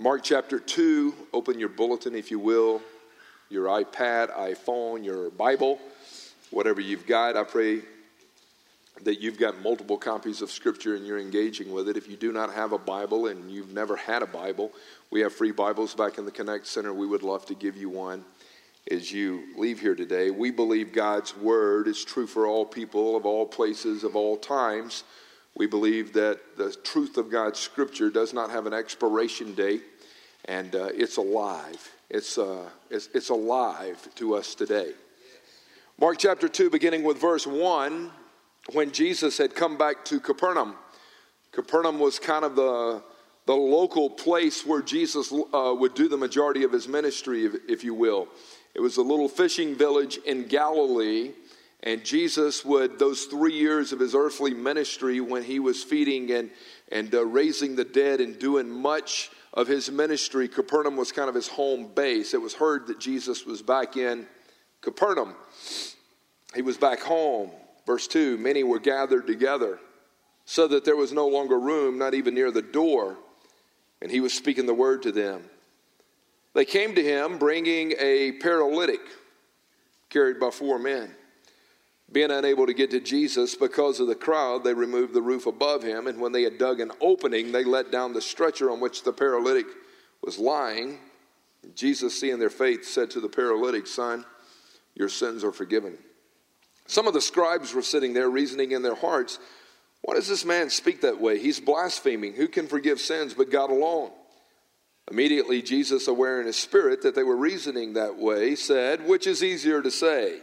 Mark chapter 2, open your bulletin if you will, your iPad, iPhone, your Bible, whatever you've got. I pray that you've got multiple copies of Scripture and you're engaging with it. If you do not have a Bible and you've never had a Bible, we have free Bibles back in the Connect Center. We would love to give you one as you leave here today. We believe God's Word is true for all people, of all places, of all times. We believe that the truth of God's Scripture does not have an expiration date, and uh, it's alive. It's, uh, it's, it's alive to us today. Mark chapter 2, beginning with verse 1, when Jesus had come back to Capernaum. Capernaum was kind of the, the local place where Jesus uh, would do the majority of his ministry, if, if you will. It was a little fishing village in Galilee and Jesus would, those three years of his earthly ministry, when he was feeding and, and uh, raising the dead and doing much of his ministry, Capernaum was kind of his home base. It was heard that Jesus was back in Capernaum. He was back home. Verse 2 Many were gathered together, so that there was no longer room, not even near the door, and he was speaking the word to them. They came to him bringing a paralytic carried by four men. Being unable to get to Jesus because of the crowd, they removed the roof above him, and when they had dug an opening, they let down the stretcher on which the paralytic was lying. Jesus, seeing their faith, said to the paralytic, Son, your sins are forgiven. Some of the scribes were sitting there, reasoning in their hearts, Why does this man speak that way? He's blaspheming. Who can forgive sins but God alone? Immediately, Jesus, aware in his spirit that they were reasoning that way, said, Which is easier to say?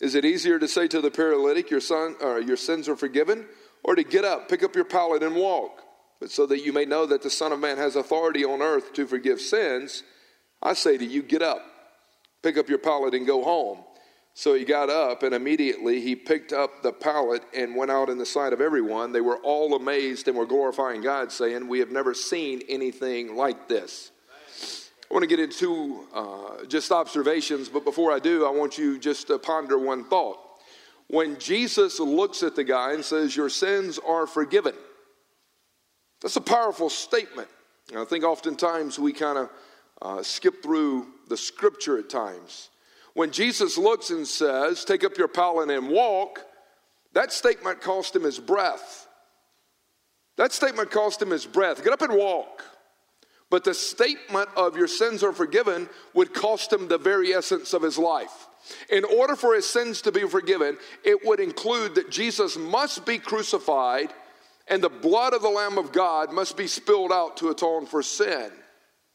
Is it easier to say to the paralytic, your, son, or your sins are forgiven, or to get up, pick up your pallet, and walk? But so that you may know that the Son of Man has authority on earth to forgive sins, I say to you, get up, pick up your pallet, and go home. So he got up, and immediately he picked up the pallet and went out in the sight of everyone. They were all amazed and were glorifying God, saying, We have never seen anything like this. I want to get into uh, just observations, but before I do, I want you just to ponder one thought. When Jesus looks at the guy and says, Your sins are forgiven, that's a powerful statement. And I think oftentimes we kind of uh, skip through the scripture at times. When Jesus looks and says, Take up your pallet and walk, that statement cost him his breath. That statement cost him his breath. Get up and walk. But the statement of your sins are forgiven would cost him the very essence of his life. In order for his sins to be forgiven, it would include that Jesus must be crucified and the blood of the Lamb of God must be spilled out to atone for sin.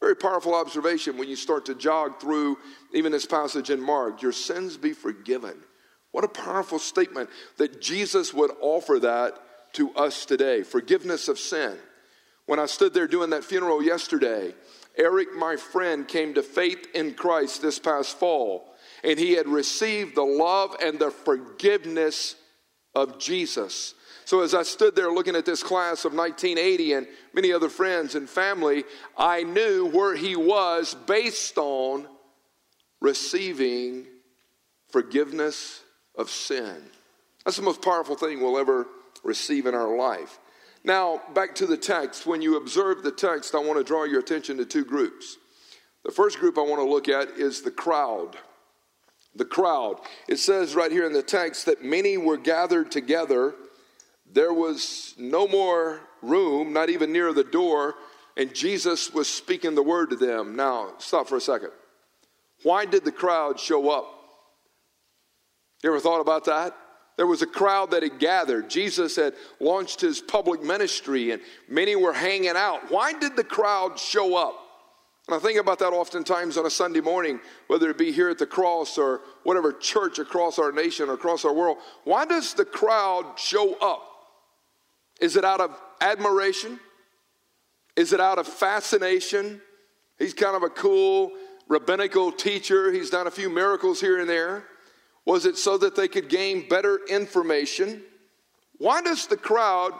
Very powerful observation when you start to jog through even this passage in Mark. Your sins be forgiven. What a powerful statement that Jesus would offer that to us today forgiveness of sin. When I stood there doing that funeral yesterday, Eric, my friend, came to faith in Christ this past fall, and he had received the love and the forgiveness of Jesus. So, as I stood there looking at this class of 1980 and many other friends and family, I knew where he was based on receiving forgiveness of sin. That's the most powerful thing we'll ever receive in our life. Now, back to the text. When you observe the text, I want to draw your attention to two groups. The first group I want to look at is the crowd. The crowd. It says right here in the text that many were gathered together. There was no more room, not even near the door, and Jesus was speaking the word to them. Now, stop for a second. Why did the crowd show up? You ever thought about that? There was a crowd that had gathered. Jesus had launched his public ministry and many were hanging out. Why did the crowd show up? And I think about that oftentimes on a Sunday morning, whether it be here at the cross or whatever church across our nation or across our world. Why does the crowd show up? Is it out of admiration? Is it out of fascination? He's kind of a cool rabbinical teacher. He's done a few miracles here and there. Was it so that they could gain better information? Why does the crowd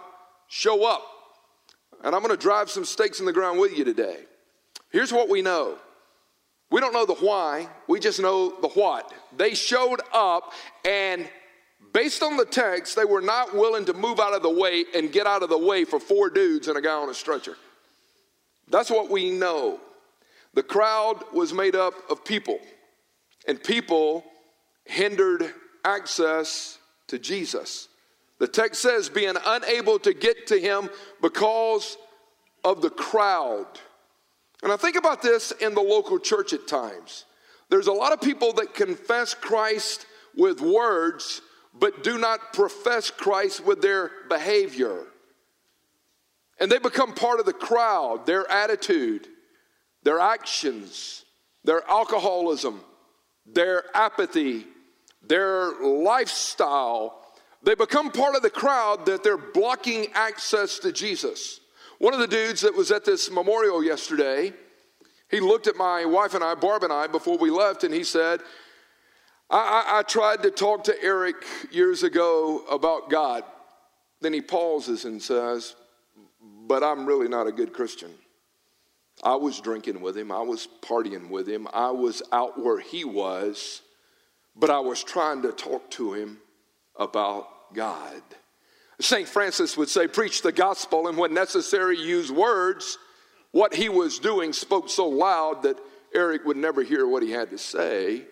show up? And I'm going to drive some stakes in the ground with you today. Here's what we know we don't know the why, we just know the what. They showed up, and based on the text, they were not willing to move out of the way and get out of the way for four dudes and a guy on a stretcher. That's what we know. The crowd was made up of people, and people hindered access to Jesus. The text says, being unable to get to him because of the crowd. And I think about this in the local church at times. There's a lot of people that confess Christ with words, but do not profess Christ with their behavior. And they become part of the crowd, their attitude, their actions, their alcoholism, their apathy, their lifestyle they become part of the crowd that they're blocking access to Jesus. One of the dudes that was at this memorial yesterday, he looked at my wife and I, Barb and I, before we left, and he said, I, I, I tried to talk to Eric years ago about God. Then he pauses and says, But I'm really not a good Christian. I was drinking with him, I was partying with him, I was out where he was, but I was trying to talk to him about God. St. Francis would say, preach the gospel, and when necessary, use words. What he was doing spoke so loud that Eric would never hear what he had to say.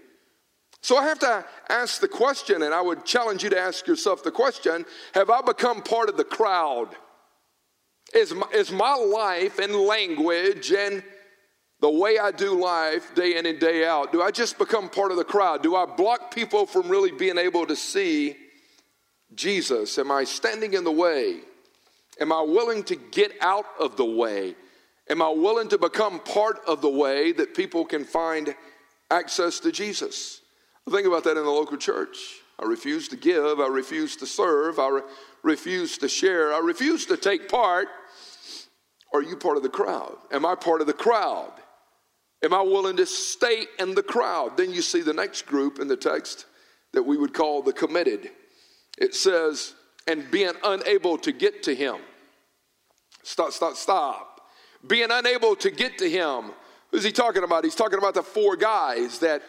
So I have to ask the question, and I would challenge you to ask yourself the question Have I become part of the crowd? Is my, is my life and language and the way I do life day in and day out, do I just become part of the crowd? Do I block people from really being able to see Jesus? Am I standing in the way? Am I willing to get out of the way? Am I willing to become part of the way that people can find access to Jesus? I think about that in the local church. I refuse to give. I refuse to serve. I re- refuse to share. I refuse to take part. Are you part of the crowd? Am I part of the crowd? Am I willing to stay in the crowd? Then you see the next group in the text that we would call the committed it says, and being unable to get to him. Stop, stop, stop. Being unable to get to him. Who's he talking about? He's talking about the four guys that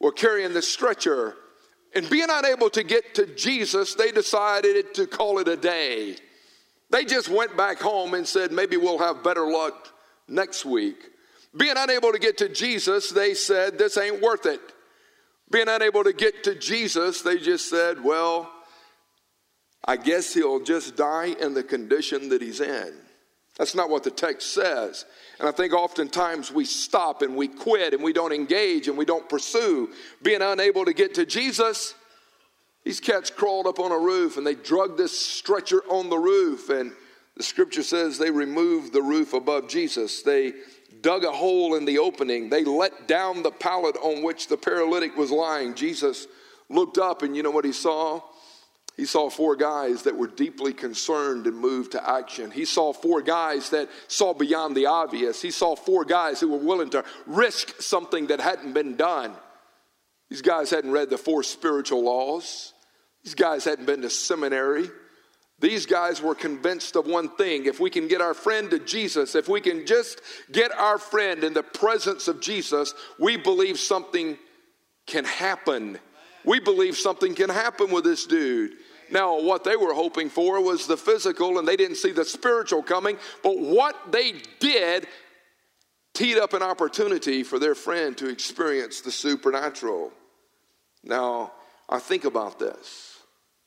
were carrying the stretcher. And being unable to get to Jesus, they decided to call it a day. They just went back home and said, maybe we'll have better luck next week. Being unable to get to Jesus, they said, this ain't worth it. Being unable to get to Jesus, they just said, well, I guess he'll just die in the condition that he's in. That's not what the text says. And I think oftentimes we stop and we quit and we don't engage and we don't pursue. Being unable to get to Jesus, these cats crawled up on a roof and they drug this stretcher on the roof. And the scripture says they removed the roof above Jesus. They dug a hole in the opening. They let down the pallet on which the paralytic was lying. Jesus looked up and you know what he saw? He saw four guys that were deeply concerned and moved to action. He saw four guys that saw beyond the obvious. He saw four guys who were willing to risk something that hadn't been done. These guys hadn't read the four spiritual laws, these guys hadn't been to seminary. These guys were convinced of one thing if we can get our friend to Jesus, if we can just get our friend in the presence of Jesus, we believe something can happen. We believe something can happen with this dude. Now, what they were hoping for was the physical, and they didn't see the spiritual coming. But what they did teed up an opportunity for their friend to experience the supernatural. Now, I think about this.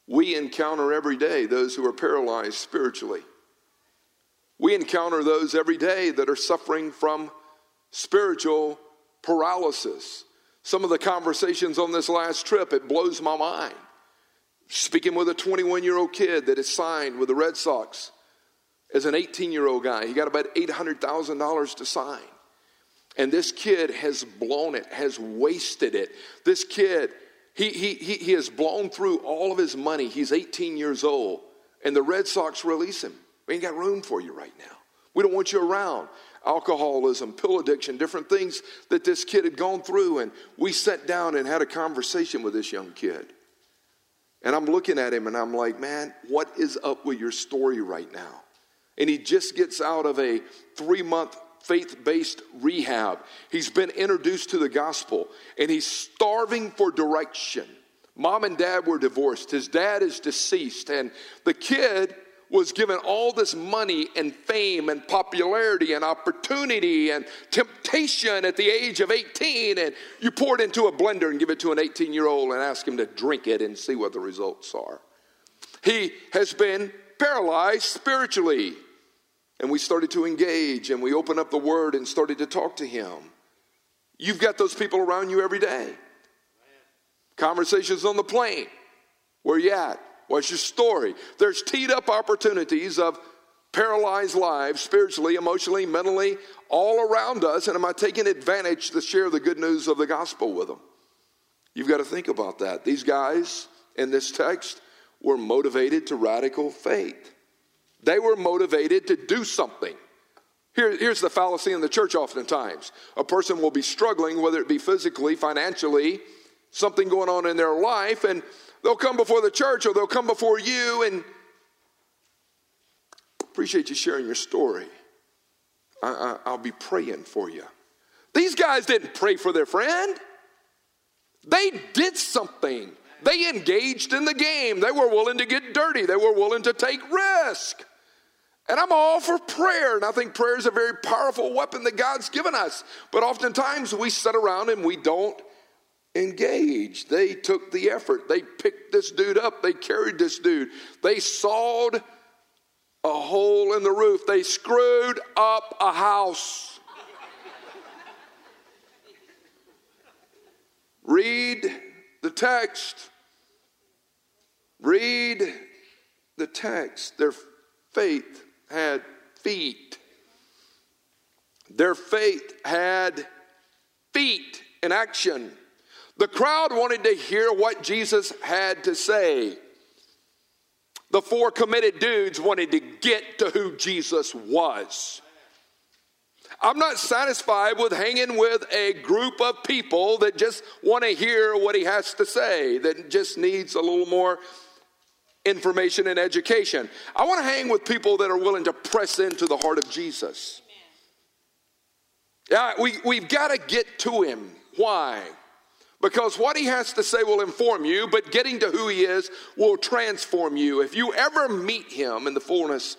We encounter every day those who are paralyzed spiritually. We encounter those every day that are suffering from spiritual paralysis. Some of the conversations on this last trip, it blows my mind. Speaking with a 21 year old kid that is signed with the Red Sox as an 18 year old guy. He got about $800,000 to sign. And this kid has blown it, has wasted it. This kid, he, he, he, he has blown through all of his money. He's 18 years old. And the Red Sox release him. We ain't got room for you right now. We don't want you around. Alcoholism, pill addiction, different things that this kid had gone through. And we sat down and had a conversation with this young kid. And I'm looking at him and I'm like, man, what is up with your story right now? And he just gets out of a three month faith based rehab. He's been introduced to the gospel and he's starving for direction. Mom and dad were divorced. His dad is deceased. And the kid was given all this money and fame and popularity and opportunity and temptation at the age of 18, and you pour it into a blender and give it to an 18 year old and ask him to drink it and see what the results are. He has been paralyzed spiritually. And we started to engage and we opened up the word and started to talk to him. You've got those people around you every day. Conversations on the plane. Where you at? What's your story? There's teed up opportunities of paralyzed lives, spiritually, emotionally, mentally, all around us. And am I taking advantage to share the good news of the gospel with them? You've got to think about that. These guys in this text were motivated to radical faith. They were motivated to do something. Here, here's the fallacy in the church oftentimes a person will be struggling, whether it be physically, financially, something going on in their life, and they'll come before the church or they'll come before you and appreciate you sharing your story. I, I, I'll be praying for you. These guys didn't pray for their friend, they did something. They engaged in the game. They were willing to get dirty. They were willing to take risk. And I'm all for prayer, and I think prayer is a very powerful weapon that God's given us. But oftentimes we sit around and we don't engage. They took the effort. They picked this dude up. They carried this dude. They sawed a hole in the roof. They screwed up a house. Read the text. Read the text. Their faith had feet. Their faith had feet in action. The crowd wanted to hear what Jesus had to say. The four committed dudes wanted to get to who Jesus was. I'm not satisfied with hanging with a group of people that just want to hear what he has to say, that just needs a little more information and education. I want to hang with people that are willing to press into the heart of Jesus. Yeah, we, we've got to get to him. Why? Because what he has to say will inform you, but getting to who he is will transform you. If you ever meet him in the fullness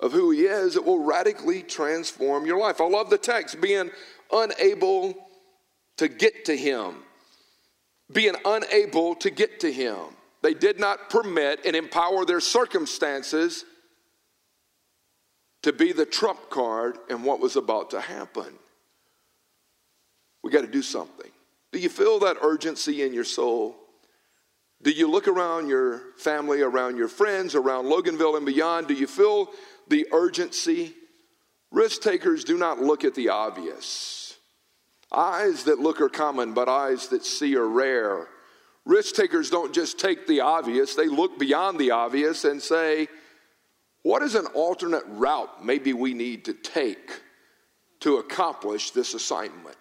of who he is, it will radically transform your life. I love the text being unable to get to him. Being unable to get to him. They did not permit and empower their circumstances to be the trump card in what was about to happen. We got to do something. Do you feel that urgency in your soul? Do you look around your family, around your friends, around Loganville and beyond? Do you feel the urgency? Risk takers do not look at the obvious. Eyes that look are common, but eyes that see are rare. Risk takers don't just take the obvious, they look beyond the obvious and say, what is an alternate route maybe we need to take to accomplish this assignment?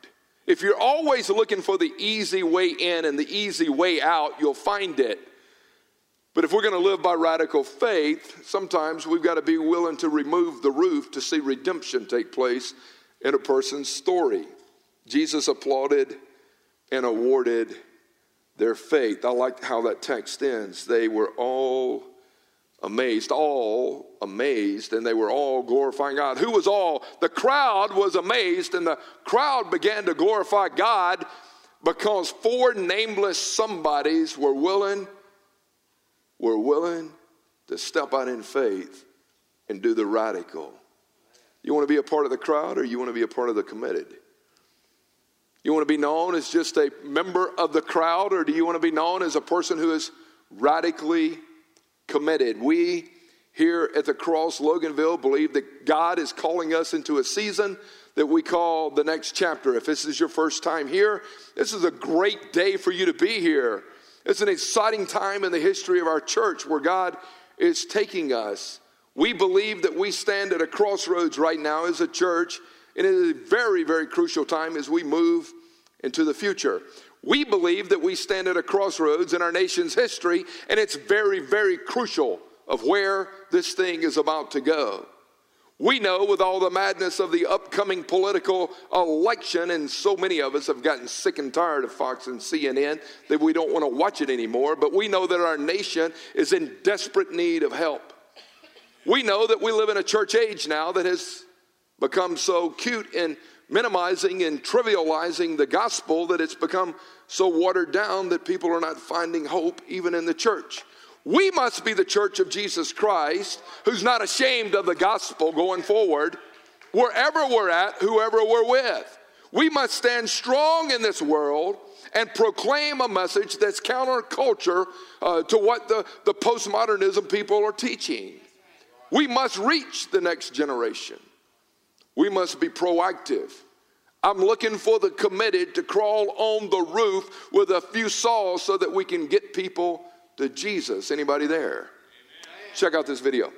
If you're always looking for the easy way in and the easy way out, you'll find it. But if we're going to live by radical faith, sometimes we've got to be willing to remove the roof to see redemption take place in a person's story. Jesus applauded and awarded their faith. I like how that text ends. They were all amazed, all amazed, and they were all glorifying God. Who was all? The crowd was amazed, and the crowd began to glorify God because four nameless somebodies were willing, were willing to step out in faith and do the radical. You want to be a part of the crowd or you want to be a part of the committed? You want to be known as just a member of the crowd, or do you want to be known as a person who is radically committed? We here at the Cross Loganville believe that God is calling us into a season that we call the next chapter. If this is your first time here, this is a great day for you to be here. It's an exciting time in the history of our church where God is taking us. We believe that we stand at a crossroads right now as a church and it is a very, very crucial time as we move into the future. We believe that we stand at a crossroads in our nation's history, and it's very, very crucial of where this thing is about to go. We know with all the madness of the upcoming political election, and so many of us have gotten sick and tired of Fox and CNN that we don't want to watch it anymore, but we know that our nation is in desperate need of help. We know that we live in a church age now that has become so cute in minimizing and trivializing the gospel that it's become so watered down that people are not finding hope even in the church. We must be the church of Jesus Christ who's not ashamed of the gospel going forward, wherever we're at, whoever we're with. We must stand strong in this world and proclaim a message that's counterculture uh, to what the, the postmodernism people are teaching. We must reach the next generation. We must be proactive. I'm looking for the committed to crawl on the roof with a few saws so that we can get people to Jesus. Anybody there? Amen. Check out this video.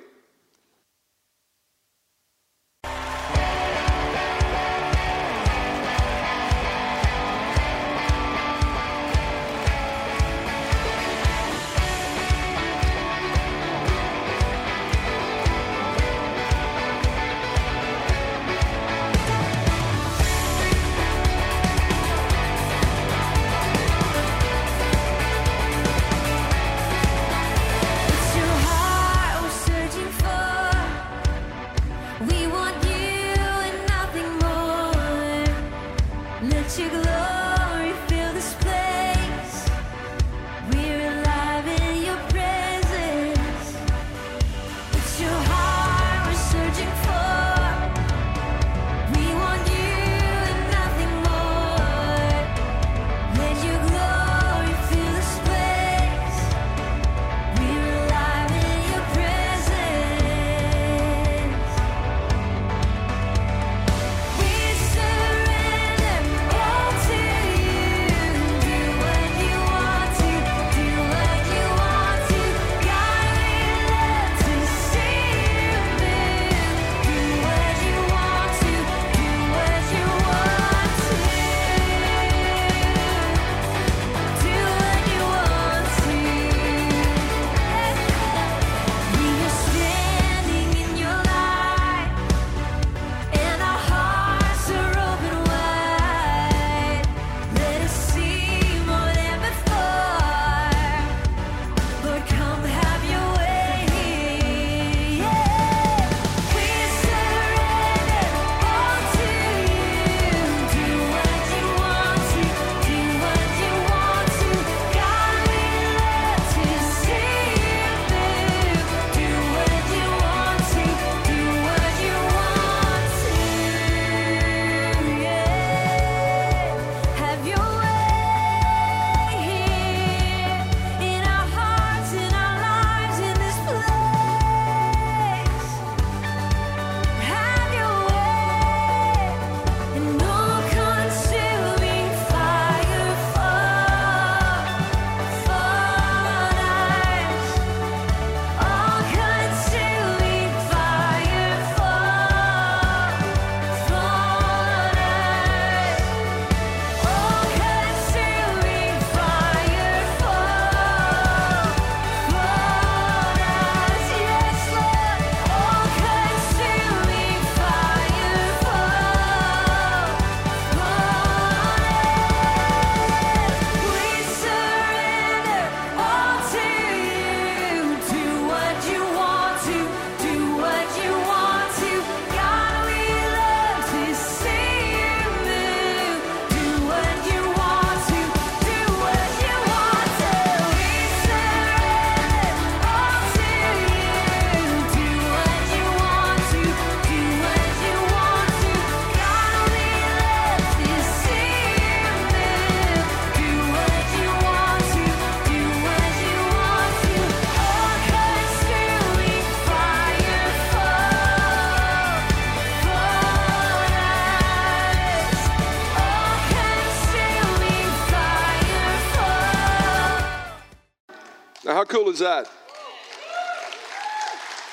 Cool is that?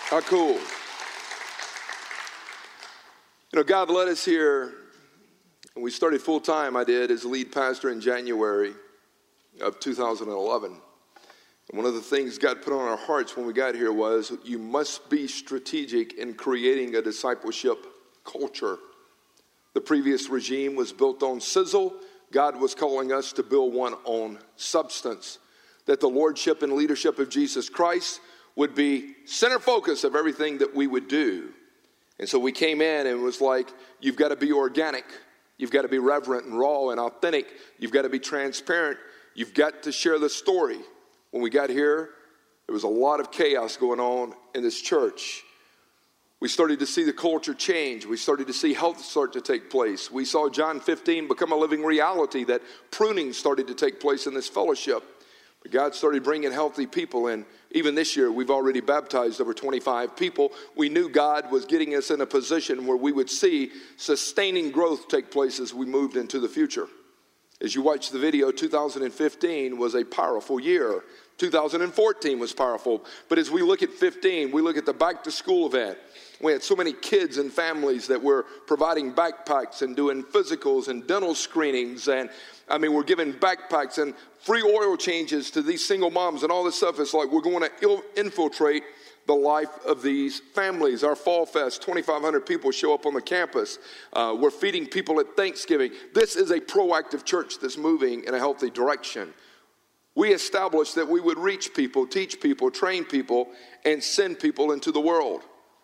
How cool. You know, God led us here, and we started full time, I did, as lead pastor in January of 2011. And one of the things God put on our hearts when we got here was you must be strategic in creating a discipleship culture. The previous regime was built on sizzle. God was calling us to build one on substance that the lordship and leadership of Jesus Christ would be center focus of everything that we would do. And so we came in and it was like, you've got to be organic. You've got to be reverent and raw and authentic. You've got to be transparent. You've got to share the story. When we got here, there was a lot of chaos going on in this church. We started to see the culture change. We started to see health start to take place. We saw John 15 become a living reality that pruning started to take place in this fellowship. God started bringing healthy people in. Even this year, we've already baptized over 25 people. We knew God was getting us in a position where we would see sustaining growth take place as we moved into the future. As you watch the video, 2015 was a powerful year. 2014 was powerful. But as we look at 15, we look at the back to school event. We had so many kids and families that were providing backpacks and doing physicals and dental screenings. And I mean, we're giving backpacks and free oil changes to these single moms and all this stuff. It's like we're going to infiltrate the life of these families. Our Fall Fest, 2,500 people show up on the campus. Uh, we're feeding people at Thanksgiving. This is a proactive church that's moving in a healthy direction. We established that we would reach people, teach people, train people, and send people into the world.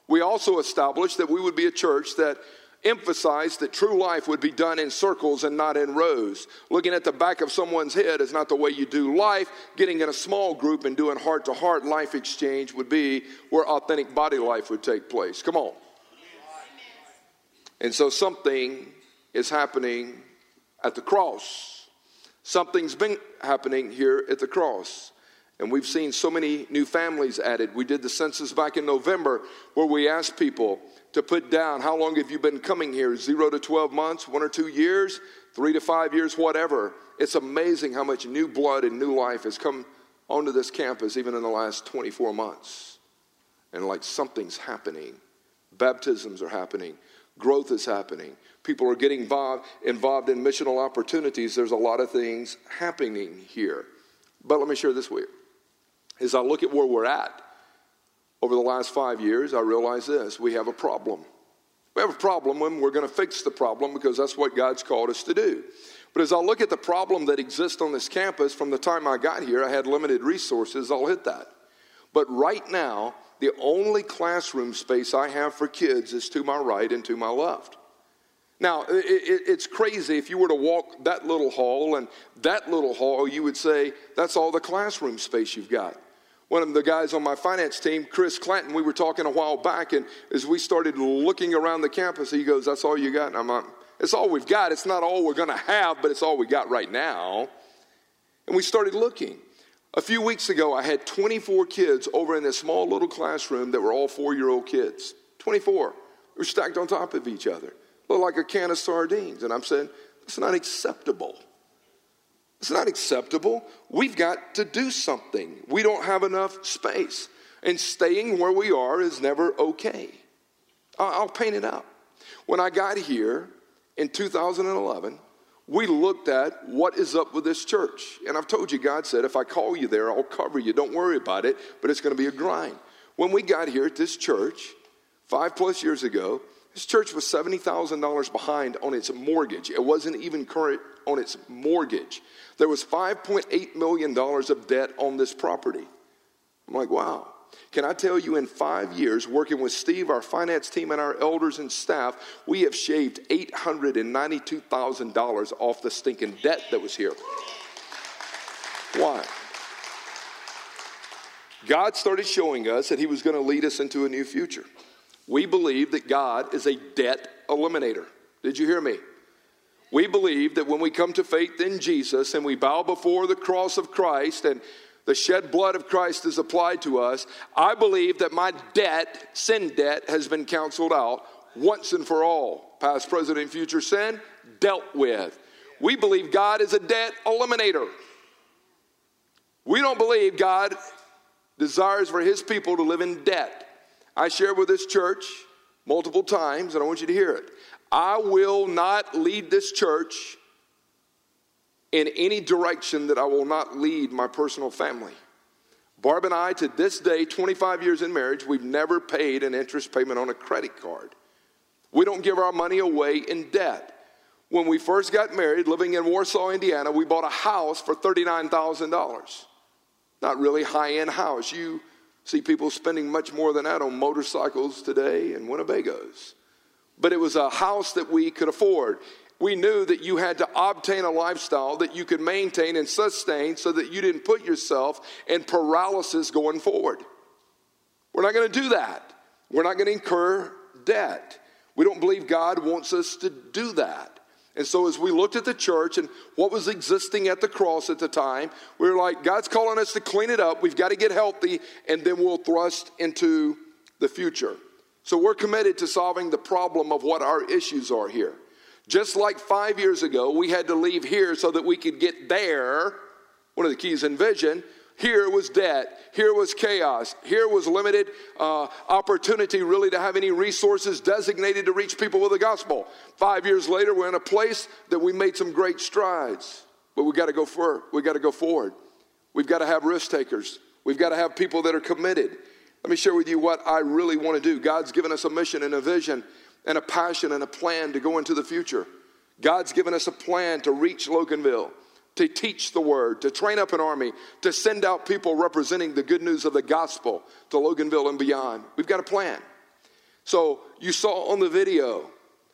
We also established that we would be a church that emphasized that true life would be done in circles and not in rows. Looking at the back of someone's head is not the way you do life. Getting in a small group and doing heart to heart life exchange would be where authentic body life would take place. Come on. And so something is happening at the cross. Something's been happening here at the cross. And we've seen so many new families added. We did the census back in November where we asked people, to put down how long have you been coming here? Zero to 12 months, one or two years, three to five years, whatever. It's amazing how much new blood and new life has come onto this campus even in the last 24 months. And like something's happening. Baptisms are happening, growth is happening. People are getting involved, involved in missional opportunities. There's a lot of things happening here. But let me share this with you. As I look at where we're at, over the last five years, I realize this we have a problem. We have a problem and we're going to fix the problem because that's what God's called us to do. But as I look at the problem that exists on this campus, from the time I got here, I had limited resources. I'll hit that. But right now, the only classroom space I have for kids is to my right and to my left. Now, it, it, it's crazy. If you were to walk that little hall and that little hall, you would say that's all the classroom space you've got one of the guys on my finance team, Chris Clanton, we were talking a while back, and as we started looking around the campus, he goes, That's all you got? And I'm like, It's all we've got. It's not all we're going to have, but it's all we got right now. And we started looking. A few weeks ago, I had 24 kids over in this small little classroom that were all four year old kids. 24. We were stacked on top of each other, looked like a can of sardines. And I'm saying, That's not acceptable. It's not acceptable. We've got to do something. We don't have enough space. And staying where we are is never okay. I'll paint it up. When I got here in 2011, we looked at what is up with this church. And I've told you, God said, if I call you there, I'll cover you. Don't worry about it, but it's going to be a grind. When we got here at this church five plus years ago, this church was $70,000 behind on its mortgage. It wasn't even current on its mortgage. There was $5.8 million of debt on this property. I'm like, wow. Can I tell you, in five years, working with Steve, our finance team, and our elders and staff, we have shaved $892,000 off the stinking debt that was here. Why? God started showing us that He was going to lead us into a new future. We believe that God is a debt eliminator. Did you hear me? We believe that when we come to faith in Jesus and we bow before the cross of Christ and the shed blood of Christ is applied to us, I believe that my debt, sin debt, has been canceled out once and for all. Past, present, and future sin dealt with. We believe God is a debt eliminator. We don't believe God desires for his people to live in debt. I shared with this church multiple times, and I want you to hear it. I will not lead this church in any direction that I will not lead my personal family. Barb and I, to this day, 25 years in marriage, we've never paid an interest payment on a credit card. We don't give our money away in debt. When we first got married, living in Warsaw, Indiana, we bought a house for $39,000. Not really high end house. You See people spending much more than that on motorcycles today and Winnebagos. But it was a house that we could afford. We knew that you had to obtain a lifestyle that you could maintain and sustain so that you didn't put yourself in paralysis going forward. We're not going to do that. We're not going to incur debt. We don't believe God wants us to do that. And so, as we looked at the church and what was existing at the cross at the time, we were like, God's calling us to clean it up. We've got to get healthy, and then we'll thrust into the future. So, we're committed to solving the problem of what our issues are here. Just like five years ago, we had to leave here so that we could get there. One of the keys in vision. Here was debt. Here was chaos. Here was limited uh, opportunity, really, to have any resources designated to reach people with the gospel. Five years later, we're in a place that we made some great strides, but we got to go for we got to go forward. We've got to have risk takers. We've got to have people that are committed. Let me share with you what I really want to do. God's given us a mission and a vision and a passion and a plan to go into the future. God's given us a plan to reach Loganville to teach the word, to train up an army, to send out people representing the good news of the gospel to Loganville and beyond. We've got a plan. So you saw on the video,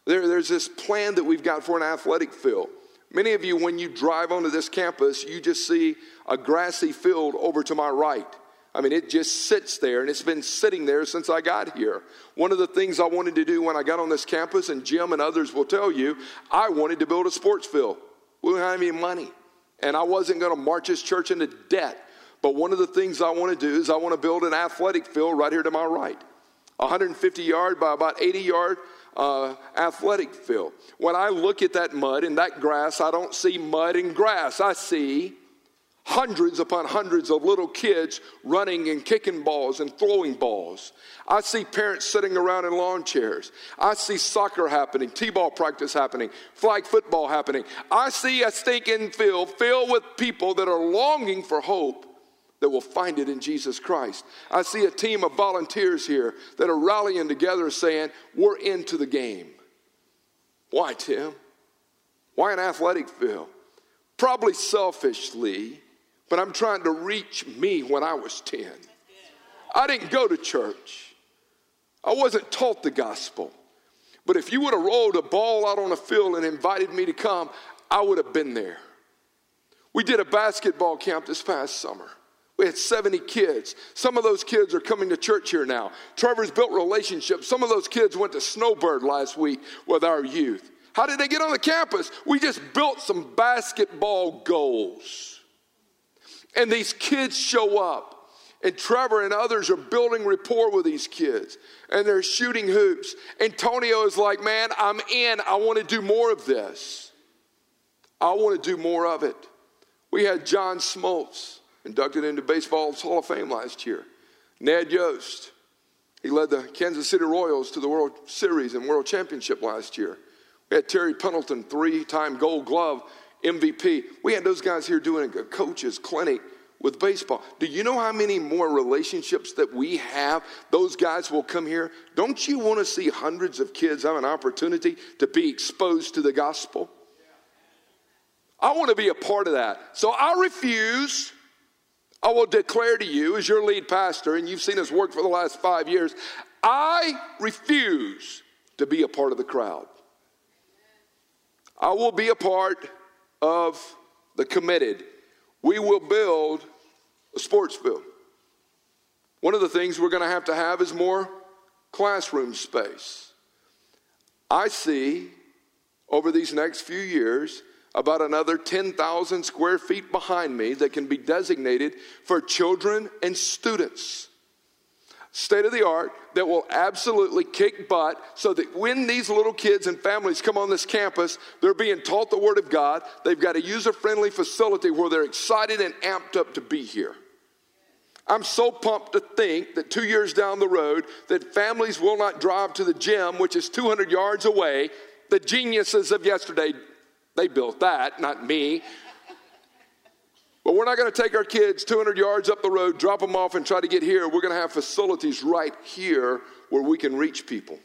there, there's this plan that we've got for an athletic field. Many of you, when you drive onto this campus, you just see a grassy field over to my right. I mean, it just sits there and it's been sitting there since I got here. One of the things I wanted to do when I got on this campus, and Jim and others will tell you, I wanted to build a sports field. We don't have any money and I wasn't going to march this church into debt. But one of the things I want to do is I want to build an athletic field right here to my right, 150 yard by about 80 yard uh, athletic field. When I look at that mud and that grass, I don't see mud and grass. I see hundreds upon hundreds of little kids running and kicking balls and throwing balls. I see parents sitting around in lawn chairs. I see soccer happening, T ball practice happening, flag football happening. I see a stinking field filled with people that are longing for hope that will find it in Jesus Christ. I see a team of volunteers here that are rallying together saying, We're into the game. Why, Tim? Why an athletic field? Probably selfishly but I'm trying to reach me when I was 10. I didn't go to church, I wasn't taught the gospel. But if you would have rolled a ball out on a field and invited me to come, I would have been there. We did a basketball camp this past summer. We had 70 kids. Some of those kids are coming to church here now. Trevor's built relationships. Some of those kids went to Snowbird last week with our youth. How did they get on the campus? We just built some basketball goals. And these kids show up. And Trevor and others are building rapport with these kids. And they're shooting hoops. Antonio is like, man, I'm in. I want to do more of this. I want to do more of it. We had John Smoltz inducted into Baseball's Hall of Fame last year. Ned Yost, he led the Kansas City Royals to the World Series and World Championship last year. We had Terry Pendleton, three time gold glove MVP. We had those guys here doing a coach's clinic with baseball. Do you know how many more relationships that we have? Those guys will come here. Don't you want to see hundreds of kids have an opportunity to be exposed to the gospel? I want to be a part of that. So I refuse. I will declare to you, as your lead pastor, and you've seen us work for the last five years, I refuse to be a part of the crowd. I will be a part of the committed. We will build a sports field. One of the things we're going to have to have is more classroom space. I see over these next few years about another 10,000 square feet behind me that can be designated for children and students state of the art that will absolutely kick butt so that when these little kids and families come on this campus, they're being taught the Word of God. They've got a user friendly facility where they're excited and amped up to be here. I'm so pumped to think that two years down the road, that families will not drive to the gym, which is 200 yards away. The geniuses of yesterday, they built that, not me. But we're not going to take our kids 200 yards up the road, drop them off, and try to get here. We're going to have facilities right here where we can reach people.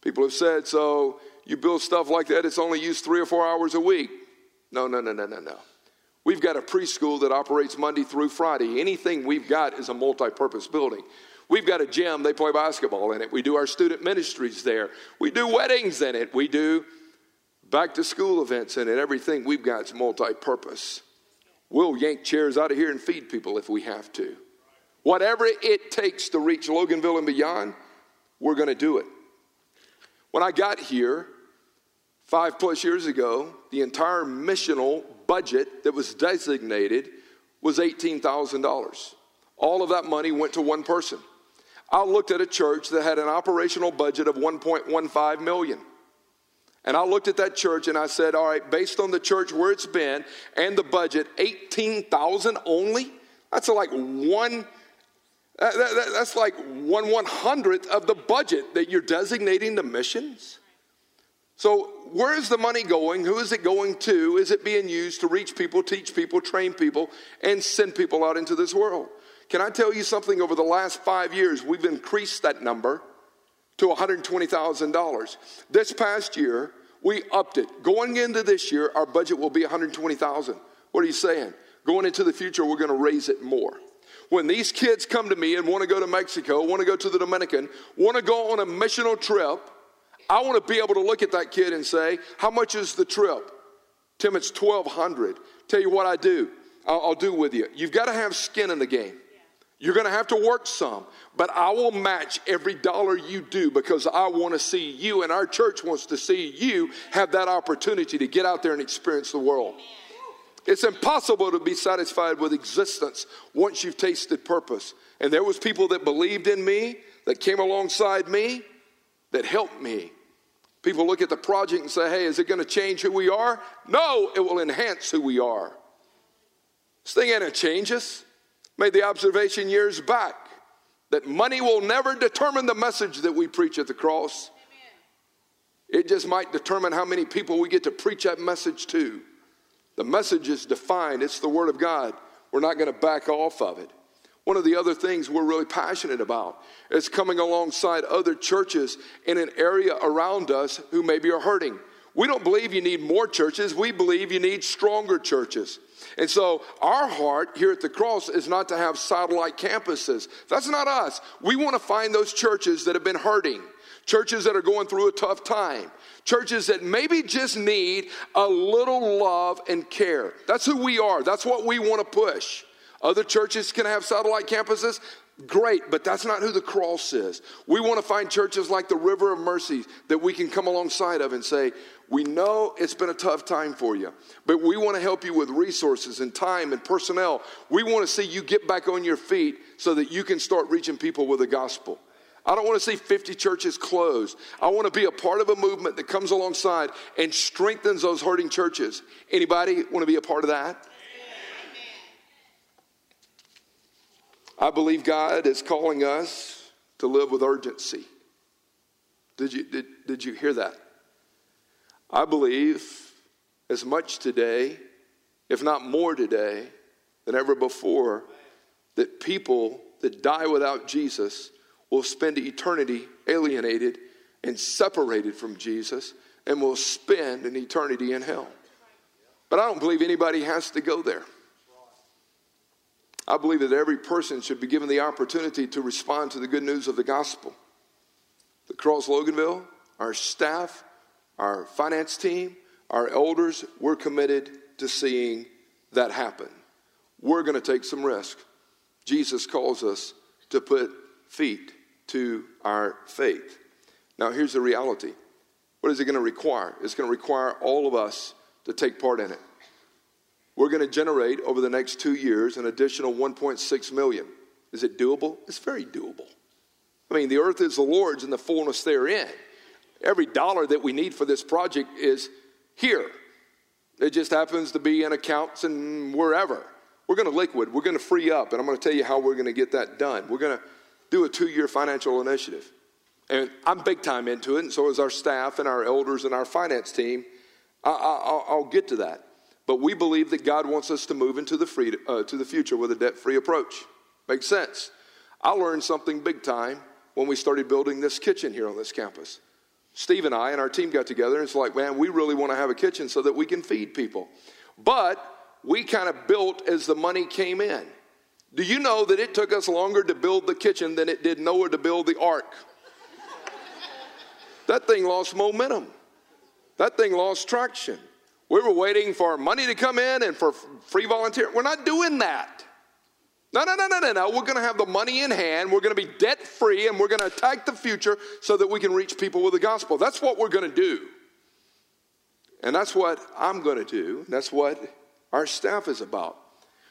People have said, so you build stuff like that, it's only used three or four hours a week. No, no, no, no, no, no. We've got a preschool that operates Monday through Friday. Anything we've got is a multi purpose building. We've got a gym, they play basketball in it. We do our student ministries there. We do weddings in it. We do back to school events in it. Everything we've got is multi purpose. We'll yank chairs out of here and feed people if we have to. Whatever it takes to reach Loganville and beyond, we're going to do it. When I got here five plus years ago, the entire missional budget that was designated was $18,000. All of that money went to one person. I looked at a church that had an operational budget of 1.15 million. And I looked at that church and I said, all right, based on the church where it's been and the budget, 18,000 only? That's like one, that, that, that's like one one hundredth of the budget that you're designating to missions. So, where is the money going? Who is it going to? Is it being used to reach people, teach people, train people, and send people out into this world? Can I tell you something? Over the last five years, we've increased that number to $120,000. This past year, we upped it. Going into this year, our budget will be 120,000. What are you saying? Going into the future, we're going to raise it more. When these kids come to me and want to go to Mexico, want to go to the Dominican, want to go on a missional trip, I want to be able to look at that kid and say, "How much is the trip?" Tim, it's 1200. Tell you what I do. I'll, I'll do with you. You've got to have skin in the game. You're going to have to work some, but I will match every dollar you do because I want to see you, and our church wants to see you have that opportunity to get out there and experience the world. It's impossible to be satisfied with existence once you've tasted purpose. And there was people that believed in me, that came alongside me, that helped me. People look at the project and say, hey, is it going to change who we are? No, it will enhance who we are. This thing ain't going to change us made the observation years back that money will never determine the message that we preach at the cross. It just might determine how many people we get to preach that message to. The message is defined, it's the Word of God. We're not going to back off of it. One of the other things we're really passionate about is coming alongside other churches in an area around us who maybe are hurting. We don't believe you need more churches, we believe you need stronger churches. And so, our heart here at the cross is not to have satellite campuses. That's not us. We want to find those churches that have been hurting, churches that are going through a tough time, churches that maybe just need a little love and care. That's who we are, that's what we want to push. Other churches can have satellite campuses. Great, but that's not who the cross is. We want to find churches like the River of Mercy that we can come alongside of and say, We know it's been a tough time for you, but we want to help you with resources and time and personnel. We want to see you get back on your feet so that you can start reaching people with the gospel. I don't want to see 50 churches closed. I want to be a part of a movement that comes alongside and strengthens those hurting churches. Anybody want to be a part of that? I believe God is calling us to live with urgency. Did you, did, did you hear that? I believe as much today, if not more today, than ever before, that people that die without Jesus will spend eternity alienated and separated from Jesus and will spend an eternity in hell. But I don't believe anybody has to go there. I believe that every person should be given the opportunity to respond to the good news of the gospel. The Cross Loganville, our staff, our finance team, our elders, we're committed to seeing that happen. We're going to take some risk. Jesus calls us to put feet to our faith. Now, here's the reality what is it going to require? It's going to require all of us to take part in it. We're going to generate over the next two years an additional 1.6 million. Is it doable? It's very doable. I mean, the earth is the Lord's and the fullness therein. Every dollar that we need for this project is here. It just happens to be in accounts and wherever. We're going to liquid, we're going to free up, and I'm going to tell you how we're going to get that done. We're going to do a two year financial initiative. And I'm big time into it, and so is our staff and our elders and our finance team. I, will get to that. But we believe that God wants us to move into the, free, uh, to the future with a debt free approach. Makes sense. I learned something big time when we started building this kitchen here on this campus. Steve and I and our team got together and it's like, man, we really want to have a kitchen so that we can feed people. But we kind of built as the money came in. Do you know that it took us longer to build the kitchen than it did Noah to build the ark? that thing lost momentum. That thing lost traction. We were waiting for money to come in and for free volunteer. We're not doing that. No, no, no, no, no, no. We're going to have the money in hand. We're going to be debt free and we're going to attack the future so that we can reach people with the gospel. That's what we're going to do. And that's what I'm going to do. That's what our staff is about.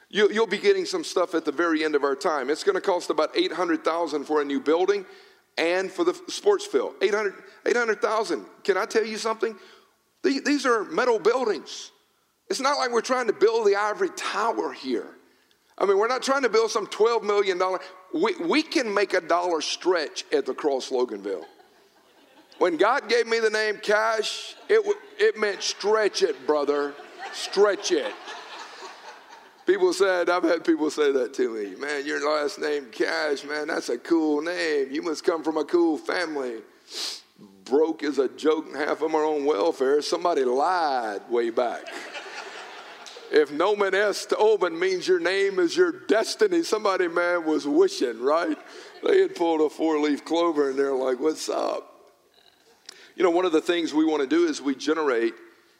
You, will be getting some stuff at the very end of our time. It's going to cost about 800000 for a new building and for the sports field. 800, 800,000. Can I tell you something? These are metal buildings. It's not like we're trying to build the ivory tower here. I mean, we're not trying to build some $12 million. We, we can make a dollar stretch at the Cross Loganville. When God gave me the name Cash, it, it meant stretch it, brother. Stretch it. People said, I've had people say that to me. Man, your last name Cash, man, that's a cool name. You must come from a cool family. Broke is a joke and half of are on welfare. Somebody lied way back. If nomen est omen means your name is your destiny, somebody, man, was wishing, right? They had pulled a four leaf clover and they're like, what's up? You know, one of the things we want to do is we generate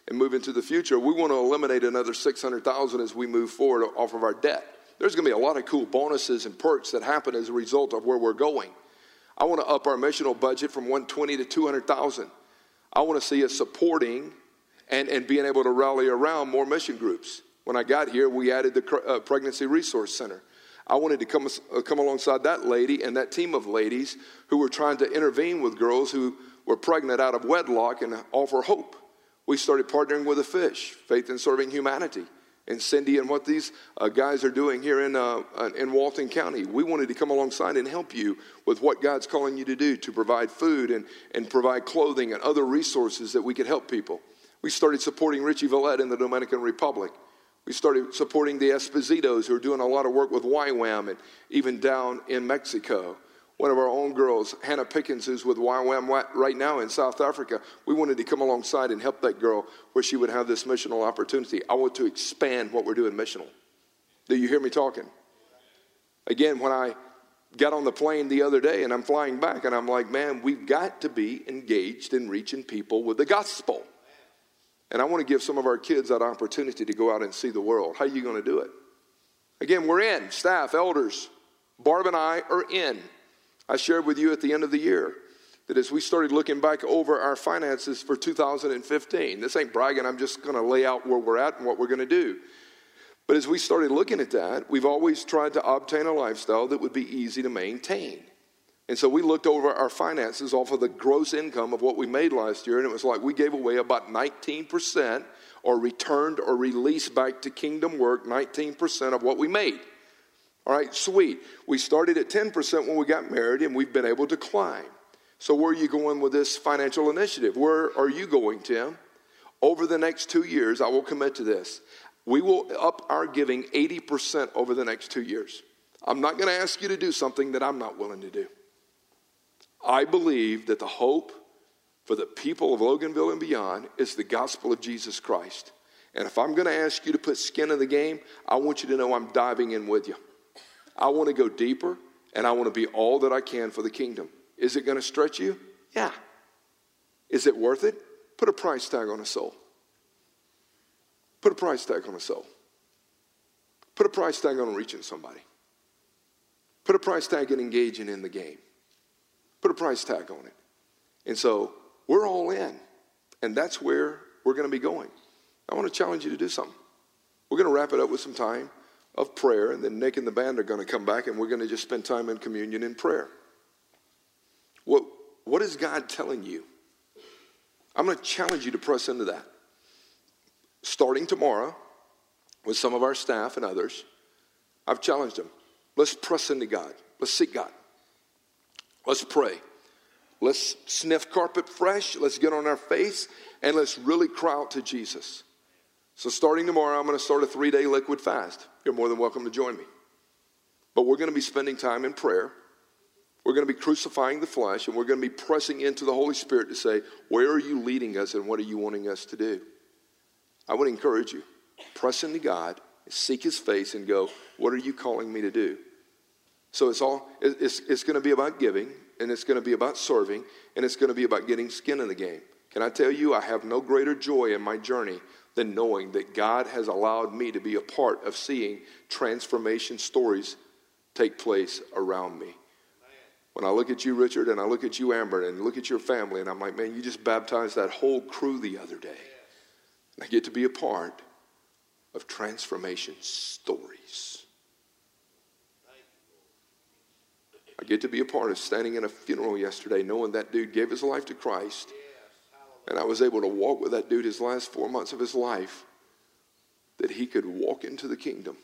and move into the future. We want to eliminate another 600,000 as we move forward off of our debt. There's going to be a lot of cool bonuses and perks that happen as a result of where we're going. I want to up our missional budget from 120 to 200,000. I want to see us supporting and, and being able to rally around more mission groups. When I got here, we added the uh, Pregnancy Resource Center. I wanted to come, uh, come alongside that lady and that team of ladies who were trying to intervene with girls who were pregnant out of wedlock and offer hope. We started partnering with the fish, Faith in Serving Humanity, and Cindy and what these uh, guys are doing here in, uh, in Walton County. We wanted to come alongside and help you with what God's calling you to do to provide food and, and provide clothing and other resources that we could help people. We started supporting Richie Valette in the Dominican Republic. We started supporting the Espositos who are doing a lot of work with YWAM and even down in Mexico. One of our own girls, Hannah Pickens, who's with YWAM right now in South Africa, we wanted to come alongside and help that girl where she would have this missional opportunity. I want to expand what we're doing missional. Do you hear me talking? Again, when I got on the plane the other day and I'm flying back and I'm like, man, we've got to be engaged in reaching people with the gospel. And I want to give some of our kids that opportunity to go out and see the world. How are you going to do it? Again, we're in, staff, elders. Barb and I are in. I shared with you at the end of the year that as we started looking back over our finances for 2015, this ain't bragging, I'm just going to lay out where we're at and what we're going to do. But as we started looking at that, we've always tried to obtain a lifestyle that would be easy to maintain. And so we looked over our finances off of the gross income of what we made last year, and it was like we gave away about 19% or returned or released back to kingdom work 19% of what we made. All right, sweet. We started at 10% when we got married, and we've been able to climb. So, where are you going with this financial initiative? Where are you going, Tim? Over the next two years, I will commit to this. We will up our giving 80% over the next two years. I'm not going to ask you to do something that I'm not willing to do. I believe that the hope for the people of Loganville and beyond is the gospel of Jesus Christ. And if I'm going to ask you to put skin in the game, I want you to know I'm diving in with you. I want to go deeper and I want to be all that I can for the kingdom. Is it going to stretch you? Yeah. Is it worth it? Put a price tag on a soul. Put a price tag on a soul. Put a price tag on reaching somebody. Put a price tag in engaging in the game. Put a price tag on it. And so we're all in. And that's where we're going to be going. I want to challenge you to do something. We're going to wrap it up with some time of prayer, and then Nick and the band are going to come back and we're going to just spend time in communion in prayer. What, what is God telling you? I'm going to challenge you to press into that. Starting tomorrow with some of our staff and others, I've challenged them. Let's press into God. Let's seek God. Let's pray. Let's sniff carpet fresh. Let's get on our face and let's really cry out to Jesus. So, starting tomorrow, I'm going to start a three day liquid fast. You're more than welcome to join me. But we're going to be spending time in prayer. We're going to be crucifying the flesh and we're going to be pressing into the Holy Spirit to say, Where are you leading us and what are you wanting us to do? I would encourage you. press into God, seek His face, and go, What are you calling me to do? So it's all, it's, it's going to be about giving, and it's going to be about serving, and it's going to be about getting skin in the game. Can I tell you, I have no greater joy in my journey than knowing that God has allowed me to be a part of seeing transformation stories take place around me. When I look at you, Richard, and I look at you, Amber, and look at your family, and I'm like, man, you just baptized that whole crew the other day. And I get to be a part of transformation stories. I get to be a part of standing in a funeral yesterday knowing that dude gave his life to Christ. And I was able to walk with that dude his last four months of his life that he could walk into the kingdom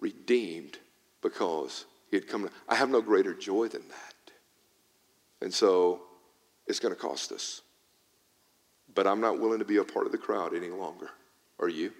redeemed because he had come. I have no greater joy than that. And so it's going to cost us. But I'm not willing to be a part of the crowd any longer. Are you?